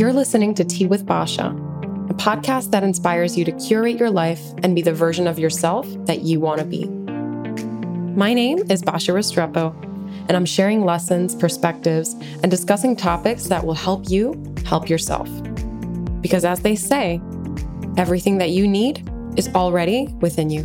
You're listening to Tea with Basha, a podcast that inspires you to curate your life and be the version of yourself that you want to be. My name is Basha Restrepo, and I'm sharing lessons, perspectives, and discussing topics that will help you help yourself. Because as they say, everything that you need is already within you.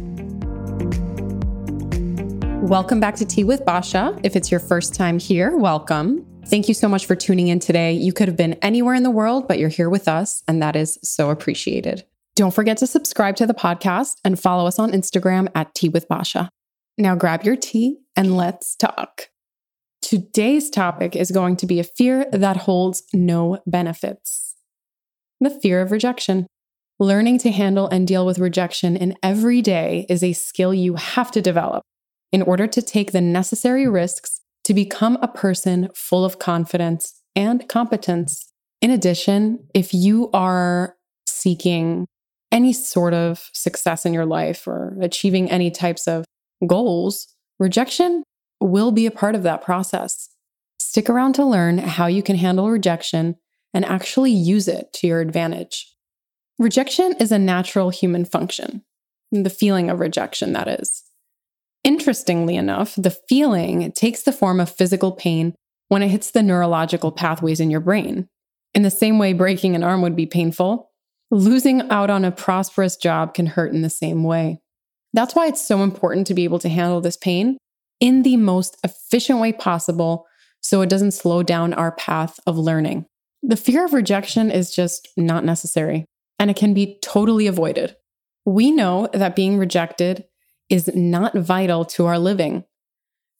Welcome back to Tea with Basha. If it's your first time here, welcome. Thank you so much for tuning in today. You could have been anywhere in the world, but you're here with us, and that is so appreciated. Don't forget to subscribe to the podcast and follow us on Instagram at Tea with Basha. Now grab your tea and let's talk. Today's topic is going to be a fear that holds no benefits the fear of rejection. Learning to handle and deal with rejection in every day is a skill you have to develop in order to take the necessary risks to become a person full of confidence and competence. In addition, if you are seeking any sort of success in your life or achieving any types of goals, rejection will be a part of that process. Stick around to learn how you can handle rejection and actually use it to your advantage. Rejection is a natural human function, the feeling of rejection, that is. Interestingly enough, the feeling takes the form of physical pain when it hits the neurological pathways in your brain. In the same way breaking an arm would be painful, losing out on a prosperous job can hurt in the same way. That's why it's so important to be able to handle this pain in the most efficient way possible so it doesn't slow down our path of learning. The fear of rejection is just not necessary, and it can be totally avoided. We know that being rejected is not vital to our living.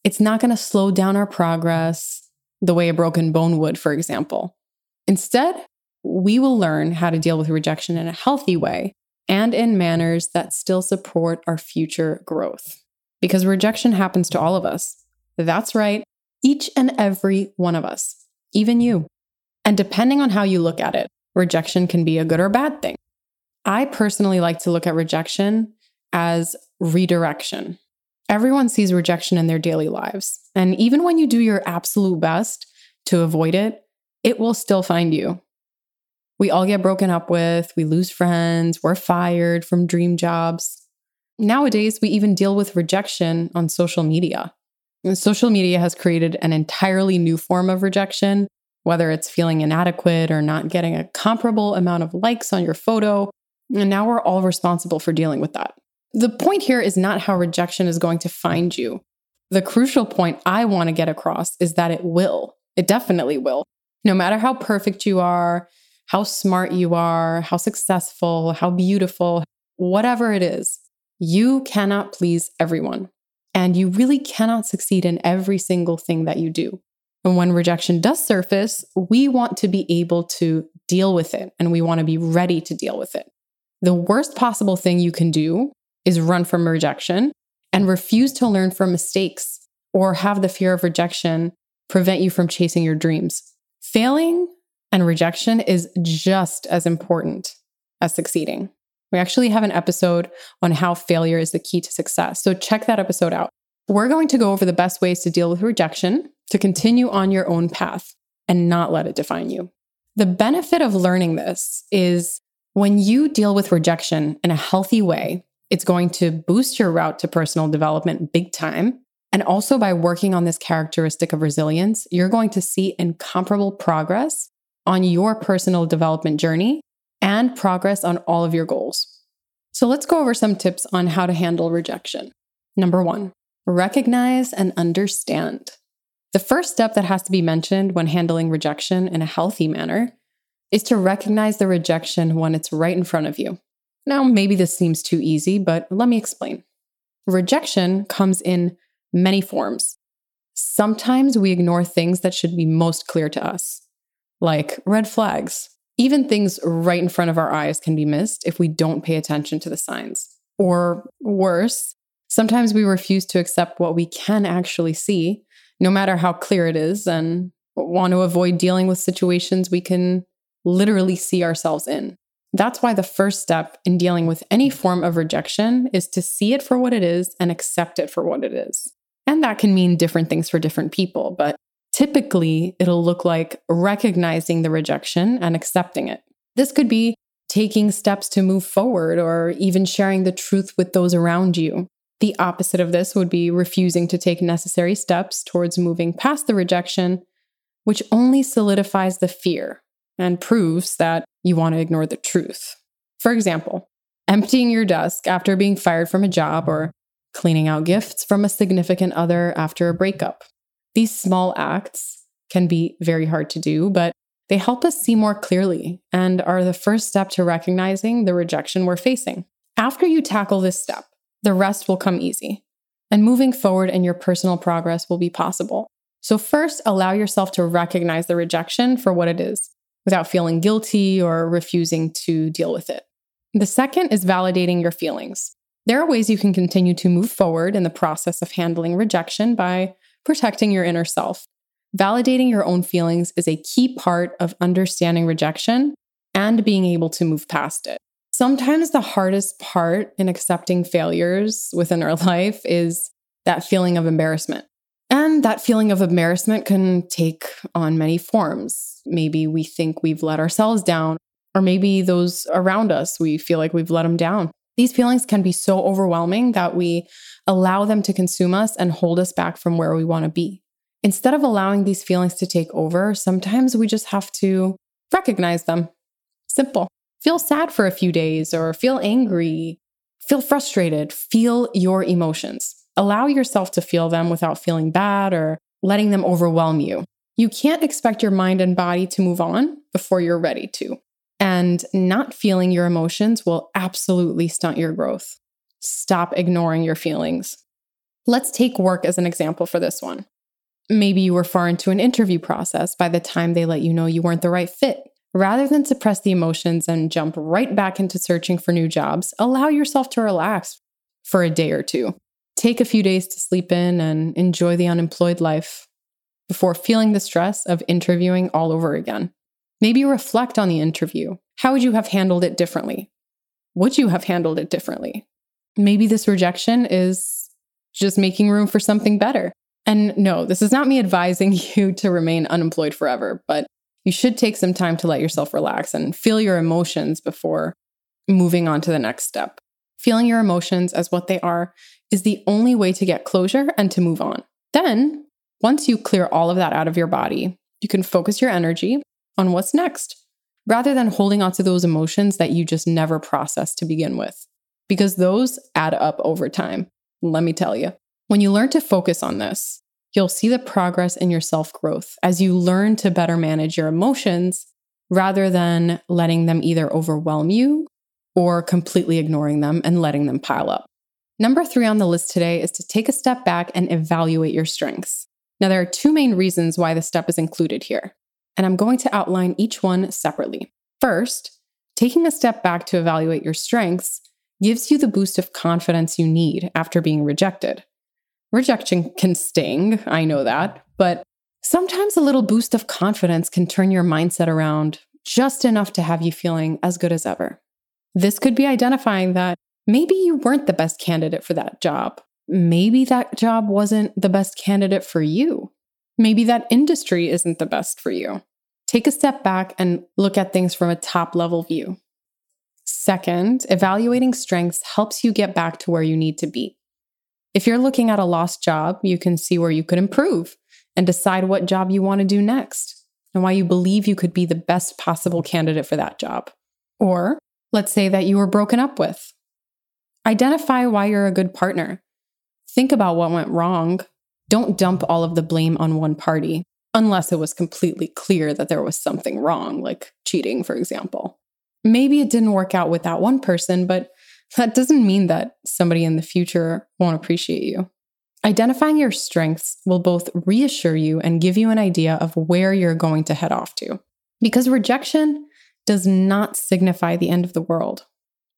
It's not going to slow down our progress the way a broken bone would, for example. Instead, we will learn how to deal with rejection in a healthy way and in manners that still support our future growth. Because rejection happens to all of us. That's right, each and every one of us, even you. And depending on how you look at it, rejection can be a good or bad thing. I personally like to look at rejection as redirection. Everyone sees rejection in their daily lives. And even when you do your absolute best to avoid it, it will still find you. We all get broken up with, we lose friends, we're fired from dream jobs. Nowadays, we even deal with rejection on social media. And social media has created an entirely new form of rejection, whether it's feeling inadequate or not getting a comparable amount of likes on your photo. And now we're all responsible for dealing with that. The point here is not how rejection is going to find you. The crucial point I want to get across is that it will. It definitely will. No matter how perfect you are, how smart you are, how successful, how beautiful, whatever it is, you cannot please everyone. And you really cannot succeed in every single thing that you do. And when rejection does surface, we want to be able to deal with it and we want to be ready to deal with it. The worst possible thing you can do is run from rejection and refuse to learn from mistakes or have the fear of rejection prevent you from chasing your dreams. Failing and rejection is just as important as succeeding. We actually have an episode on how failure is the key to success. So check that episode out. We're going to go over the best ways to deal with rejection to continue on your own path and not let it define you. The benefit of learning this is when you deal with rejection in a healthy way, it's going to boost your route to personal development big time. And also by working on this characteristic of resilience, you're going to see incomparable progress on your personal development journey and progress on all of your goals. So let's go over some tips on how to handle rejection. Number one, recognize and understand. The first step that has to be mentioned when handling rejection in a healthy manner is to recognize the rejection when it's right in front of you. Now, maybe this seems too easy, but let me explain. Rejection comes in many forms. Sometimes we ignore things that should be most clear to us, like red flags. Even things right in front of our eyes can be missed if we don't pay attention to the signs. Or worse, sometimes we refuse to accept what we can actually see, no matter how clear it is, and want to avoid dealing with situations we can literally see ourselves in. That's why the first step in dealing with any form of rejection is to see it for what it is and accept it for what it is. And that can mean different things for different people. But Typically, it'll look like recognizing the rejection and accepting it. This could be taking steps to move forward or even sharing the truth with those around you. The opposite of this would be refusing to take necessary steps towards moving past the rejection, which only solidifies the fear and proves that you want to ignore the truth. For example, emptying your desk after being fired from a job or cleaning out gifts from a significant other after a breakup. These small acts can be very hard to do, but they help us see more clearly and are the first step to recognizing the rejection we're facing. After you tackle this step, the rest will come easy, and moving forward in your personal progress will be possible. So, first, allow yourself to recognize the rejection for what it is without feeling guilty or refusing to deal with it. The second is validating your feelings. There are ways you can continue to move forward in the process of handling rejection by protecting your inner self. Validating your own feelings is a key part of understanding rejection and being able to move past it. Sometimes the hardest part in accepting failures within our life is that feeling of embarrassment. And that feeling of embarrassment can take on many forms. Maybe we think we've let ourselves down, or maybe those around us, we feel like we've let them down. These feelings can be so overwhelming that we allow them to consume us and hold us back from where we want to be. Instead of allowing these feelings to take over, sometimes we just have to recognize them. Simple. Feel sad for a few days or feel angry, feel frustrated, feel your emotions. Allow yourself to feel them without feeling bad or letting them overwhelm you. You can't expect your mind and body to move on before you're ready to. And not feeling your emotions will absolutely stunt your growth. Stop ignoring your feelings. Let's take work as an example for this one. Maybe you were far into an interview process by the time they let you know you weren't the right fit. Rather than suppress the emotions and jump right back into searching for new jobs, allow yourself to relax for a day or two. Take a few days to sleep in and enjoy the unemployed life before feeling the stress of interviewing all over again. Maybe reflect on the interview. How would you have handled it differently? Would you have handled it differently? Maybe this rejection is just making room for something better. And no, this is not me advising you to remain unemployed forever, but you should take some time to let yourself relax and feel your emotions before moving on to the next step. Feeling your emotions as what they are is the only way to get closure and to move on. Then, once you clear all of that out of your body, you can focus your energy on what's next rather than holding on to those emotions that you just never processed to begin with, because those add up over time. Let me tell you. When you learn to focus on this, you'll see the progress in your self growth as you learn to better manage your emotions rather than letting them either overwhelm you or completely ignoring them and letting them pile up. Number three on the list today is to take a step back and evaluate your strengths. Now, there are two main reasons why this step is included here and I'm going to outline each one separately. First, taking a step back to evaluate your strengths gives you the boost of confidence you need after being rejected. Rejection can sting, I know that, but sometimes a little boost of confidence can turn your mindset around just enough to have you feeling as good as ever. This could be identifying that maybe you weren't the best candidate for that job. Maybe that job wasn't the best candidate for you. Maybe that industry isn't the best for you. Take a step back and look at things from a top level view. Second, evaluating strengths helps you get back to where you need to be. If you're looking at a lost job, you can see where you could improve and decide what job you want to do next and why you believe you could be the best possible candidate for that job. Or let's say that you were broken up with. Identify why you're a good partner. Think about what went wrong don't dump all of the blame on one party unless it was completely clear that there was something wrong, like cheating, for example. Maybe it didn't work out with that one person, but that doesn't mean that somebody in the future won't appreciate you. Identifying your strengths will both reassure you and give you an idea of where you're going to head off to. Because rejection does not signify the end of the world.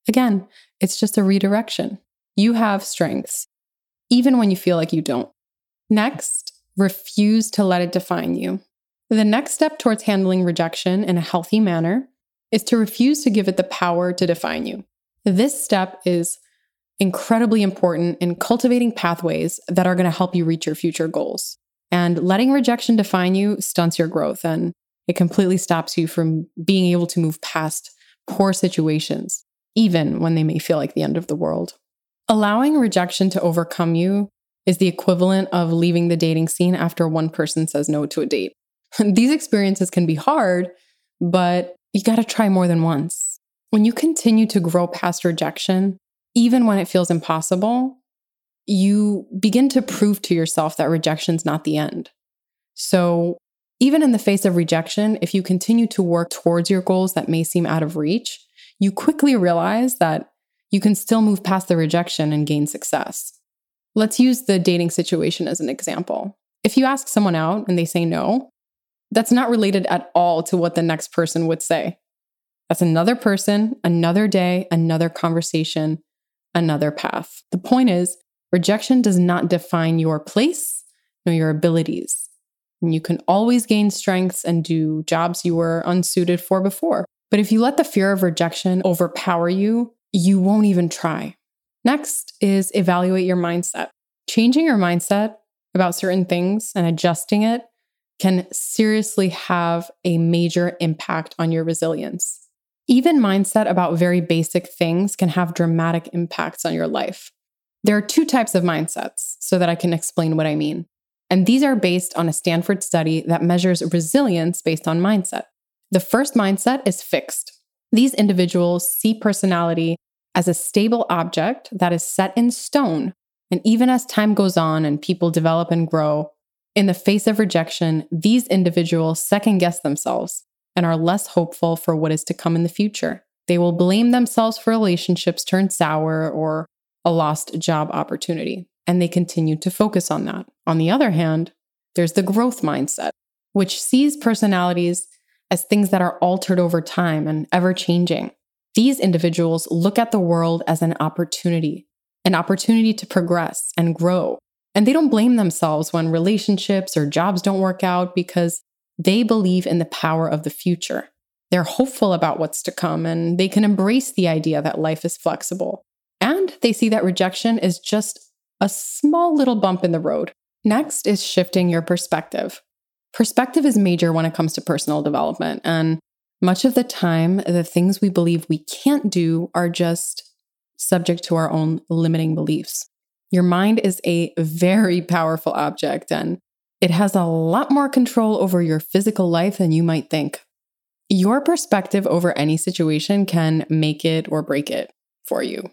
Again, it's just a redirection. You have strengths, even when you feel like you don't. Next, refuse to let it define you. The next step towards handling rejection in a healthy manner is to refuse to give it the power to define you. This step is incredibly important in cultivating pathways that are going to help you reach your future goals. And letting rejection define you stunts your growth and it completely stops you from being able to move past poor situations, even when they may feel like the end of the world. Allowing rejection to overcome you is the equivalent of leaving the dating scene after one person says no to a date. These experiences can be hard, but you got to try more than once. When you continue to grow past rejection, even when it feels impossible, you begin to prove to yourself that rejection's not the end. So, even in the face of rejection, if you continue to work towards your goals that may seem out of reach, you quickly realize that you can still move past the rejection and gain success. Let's use the dating situation as an example. If you ask someone out and they say no, that's not related at all to what the next person would say. That's another person, another day, another conversation, another path. The point is, rejection does not define your place nor your abilities. And you can always gain strengths and do jobs you were unsuited for before. But if you let the fear of rejection overpower you, you won't even try. Next is evaluate your mindset. Changing your mindset about certain things and adjusting it can seriously have a major impact on your resilience. Even mindset about very basic things can have dramatic impacts on your life. There are two types of mindsets so that I can explain what I mean. And these are based on a Stanford study that measures resilience based on mindset. The first mindset is fixed. These individuals see personality as a stable object that is set in stone. And even as time goes on and people develop and grow, in the face of rejection, these individuals second guess themselves and are less hopeful for what is to come in the future. They will blame themselves for relationships turned sour or a lost job opportunity, and they continue to focus on that. On the other hand, there's the growth mindset, which sees personalities as things that are altered over time and ever changing. These individuals look at the world as an opportunity, an opportunity to progress and grow. And they don't blame themselves when relationships or jobs don't work out because they believe in the power of the future. They're hopeful about what's to come and they can embrace the idea that life is flexible. And they see that rejection is just a small little bump in the road. Next is shifting your perspective. Perspective is major when it comes to personal development. And much of the time, the things we believe we can't do are just subject to our own limiting beliefs. Your mind is a very powerful object and it has a lot more control over your physical life than you might think. Your perspective over any situation can make it or break it for you.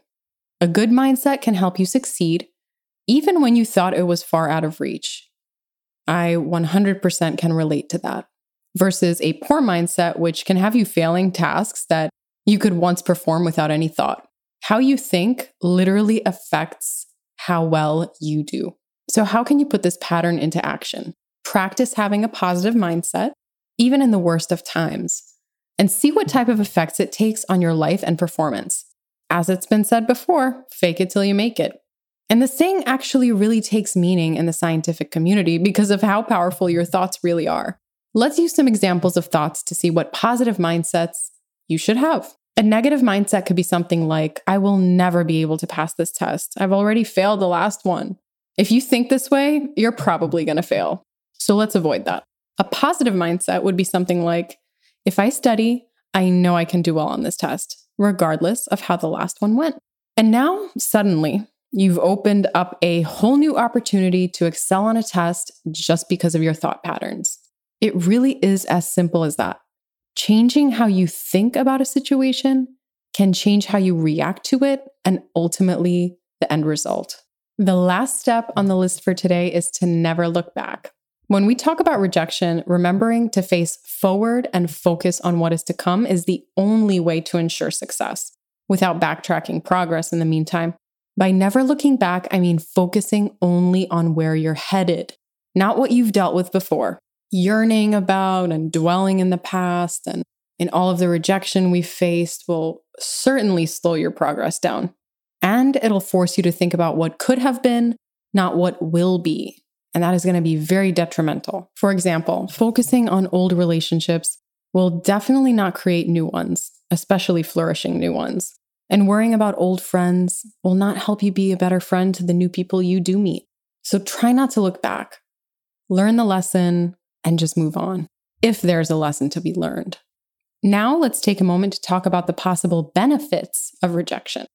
A good mindset can help you succeed, even when you thought it was far out of reach. I 100% can relate to that versus a poor mindset, which can have you failing tasks that you could once perform without any thought. How you think literally affects how well you do. So, how can you put this pattern into action? Practice having a positive mindset, even in the worst of times, and see what type of effects it takes on your life and performance. As it's been said before, fake it till you make it. And the saying actually really takes meaning in the scientific community because of how powerful your thoughts really are. Let's use some examples of thoughts to see what positive mindsets you should have. A negative mindset could be something like, I will never be able to pass this test. I've already failed the last one. If you think this way, you're probably going to fail. So let's avoid that. A positive mindset would be something like, if I study, I know I can do well on this test, regardless of how the last one went. And now, suddenly, you've opened up a whole new opportunity to excel on a test just because of your thought patterns. It really is as simple as that. Changing how you think about a situation can change how you react to it and ultimately the end result. The last step on the list for today is to never look back. When we talk about rejection, remembering to face forward and focus on what is to come is the only way to ensure success without backtracking progress in the meantime. By never looking back, I mean focusing only on where you're headed, not what you've dealt with before yearning about and dwelling in the past and in all of the rejection we faced will certainly slow your progress down. And it'll force you to think about what could have been, not what will be. And that is going to be very detrimental. For example, focusing on old relationships will definitely not create new ones, especially flourishing new ones. And worrying about old friends will not help you be a better friend to the new people you do meet. So try not to look back. learn the lesson, and just move on, if there's a lesson to be learned. Now, let's take a moment to talk about the possible benefits of rejection.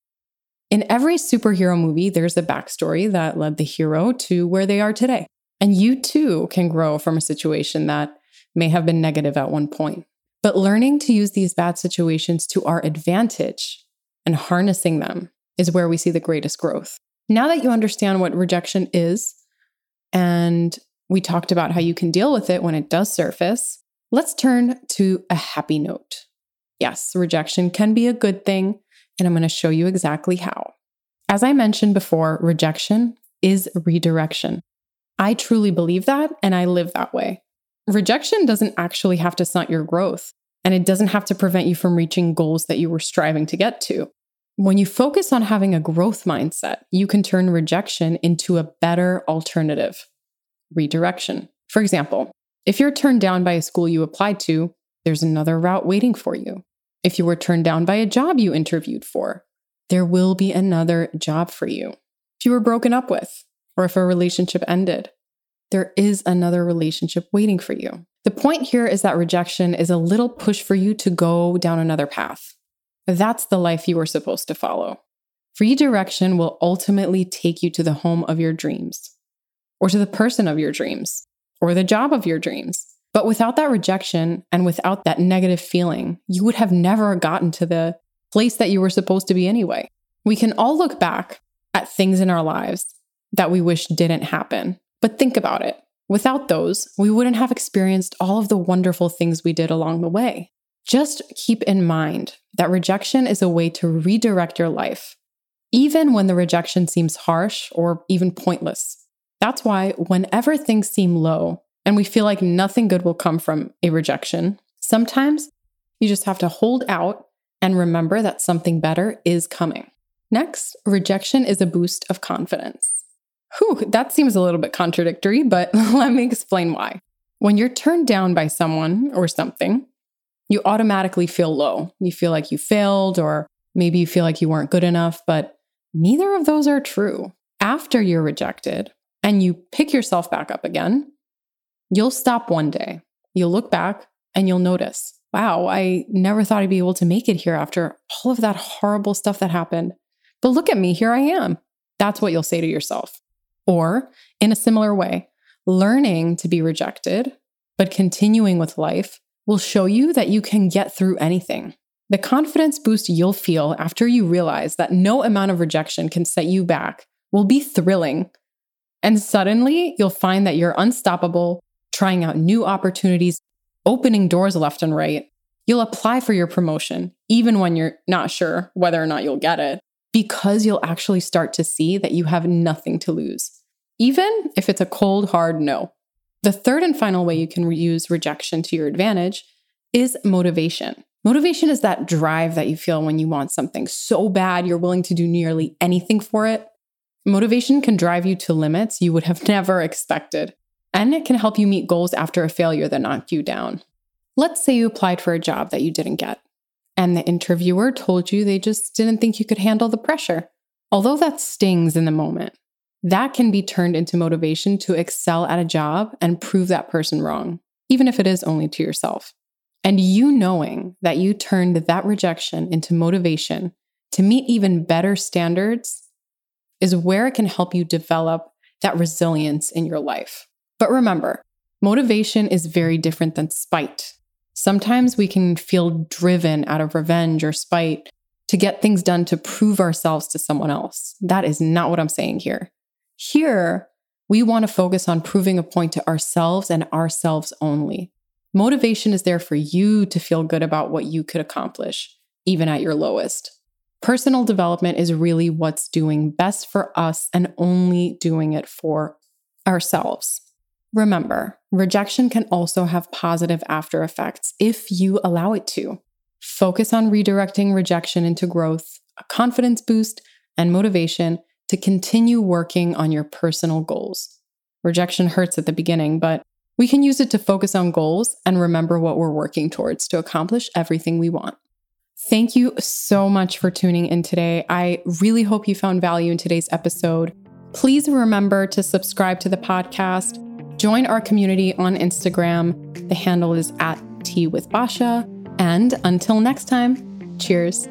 In every superhero movie, there's a backstory that led the hero to where they are today. And you too can grow from a situation that may have been negative at one point. But learning to use these bad situations to our advantage and harnessing them is where we see the greatest growth. Now that you understand what rejection is, and we talked about how you can deal with it when it does surface, let's turn to a happy note. Yes, rejection can be a good thing, and I'm going to show you exactly how. As I mentioned before, rejection is redirection. I truly believe that, and I live that way. Rejection doesn't actually have to stunt your growth, and it doesn't have to prevent you from reaching goals that you were striving to get to. When you focus on having a growth mindset, you can turn rejection into a better alternative redirection. For example, if you're turned down by a school you applied to, there's another route waiting for you. If you were turned down by a job you interviewed for, there will be another job for you. If you were broken up with, or if a relationship ended, there is another relationship waiting for you. The point here is that rejection is a little push for you to go down another path. That's the life you were supposed to follow. Redirection will ultimately take you to the home of your dreams, or to the person of your dreams, or the job of your dreams. But without that rejection and without that negative feeling, you would have never gotten to the place that you were supposed to be anyway. We can all look back at things in our lives that we wish didn't happen. But think about it. Without those, we wouldn't have experienced all of the wonderful things we did along the way. Just keep in mind that rejection is a way to redirect your life, even when the rejection seems harsh or even pointless. That's why, whenever things seem low and we feel like nothing good will come from a rejection, sometimes you just have to hold out and remember that something better is coming. Next, rejection is a boost of confidence. Whew, that seems a little bit contradictory, but let me explain why. When you're turned down by someone or something, you automatically feel low. You feel like you failed, or maybe you feel like you weren't good enough, but neither of those are true. After you're rejected and you pick yourself back up again, you'll stop one day. You'll look back and you'll notice, wow, I never thought I'd be able to make it here after all of that horrible stuff that happened. But look at me, here I am. That's what you'll say to yourself. Or in a similar way, learning to be rejected, but continuing with life will show you that you can get through anything. The confidence boost you'll feel after you realize that no amount of rejection can set you back will be thrilling. And suddenly you'll find that you're unstoppable, trying out new opportunities, opening doors left and right. You'll apply for your promotion, even when you're not sure whether or not you'll get it, because you'll actually start to see that you have nothing to lose, even if it's a cold, hard no. The third and final way you can use rejection to your advantage is motivation. Motivation is that drive that you feel when you want something so bad you're willing to do nearly anything for it. Motivation can drive you to limits you would have never expected, and it can help you meet goals after a failure that knocked you down. Let's say you applied for a job that you didn't get, and the interviewer told you they just didn't think you could handle the pressure. Although that stings in the moment, that can be turned into motivation to excel at a job and prove that person wrong, even if it is only to yourself. And you knowing that you turned that rejection into motivation to meet even better standards is where it can help you develop that resilience in your life. But remember, motivation is very different than spite. Sometimes we can feel driven out of revenge or spite to get things done to prove ourselves to someone else. That is not what I'm saying here. Here, we want to focus on proving a point to ourselves and ourselves only. Motivation is there for you to feel good about what you could accomplish, even at your lowest. Personal development is really what's doing best for us and only doing it for ourselves. Remember, rejection can also have positive after effects if you allow it to. Focus on redirecting rejection into growth, a confidence boost, and motivation to continue working on your personal goals. Rejection hurts at the beginning, but we can use it to focus on goals and remember what we're working towards to accomplish everything we want. Thank you so much for tuning in today. I really hope you found value in today's episode. Please remember to subscribe to the podcast Join our community on Instagram. The handle is at Tea with Basha. And until next time, cheers.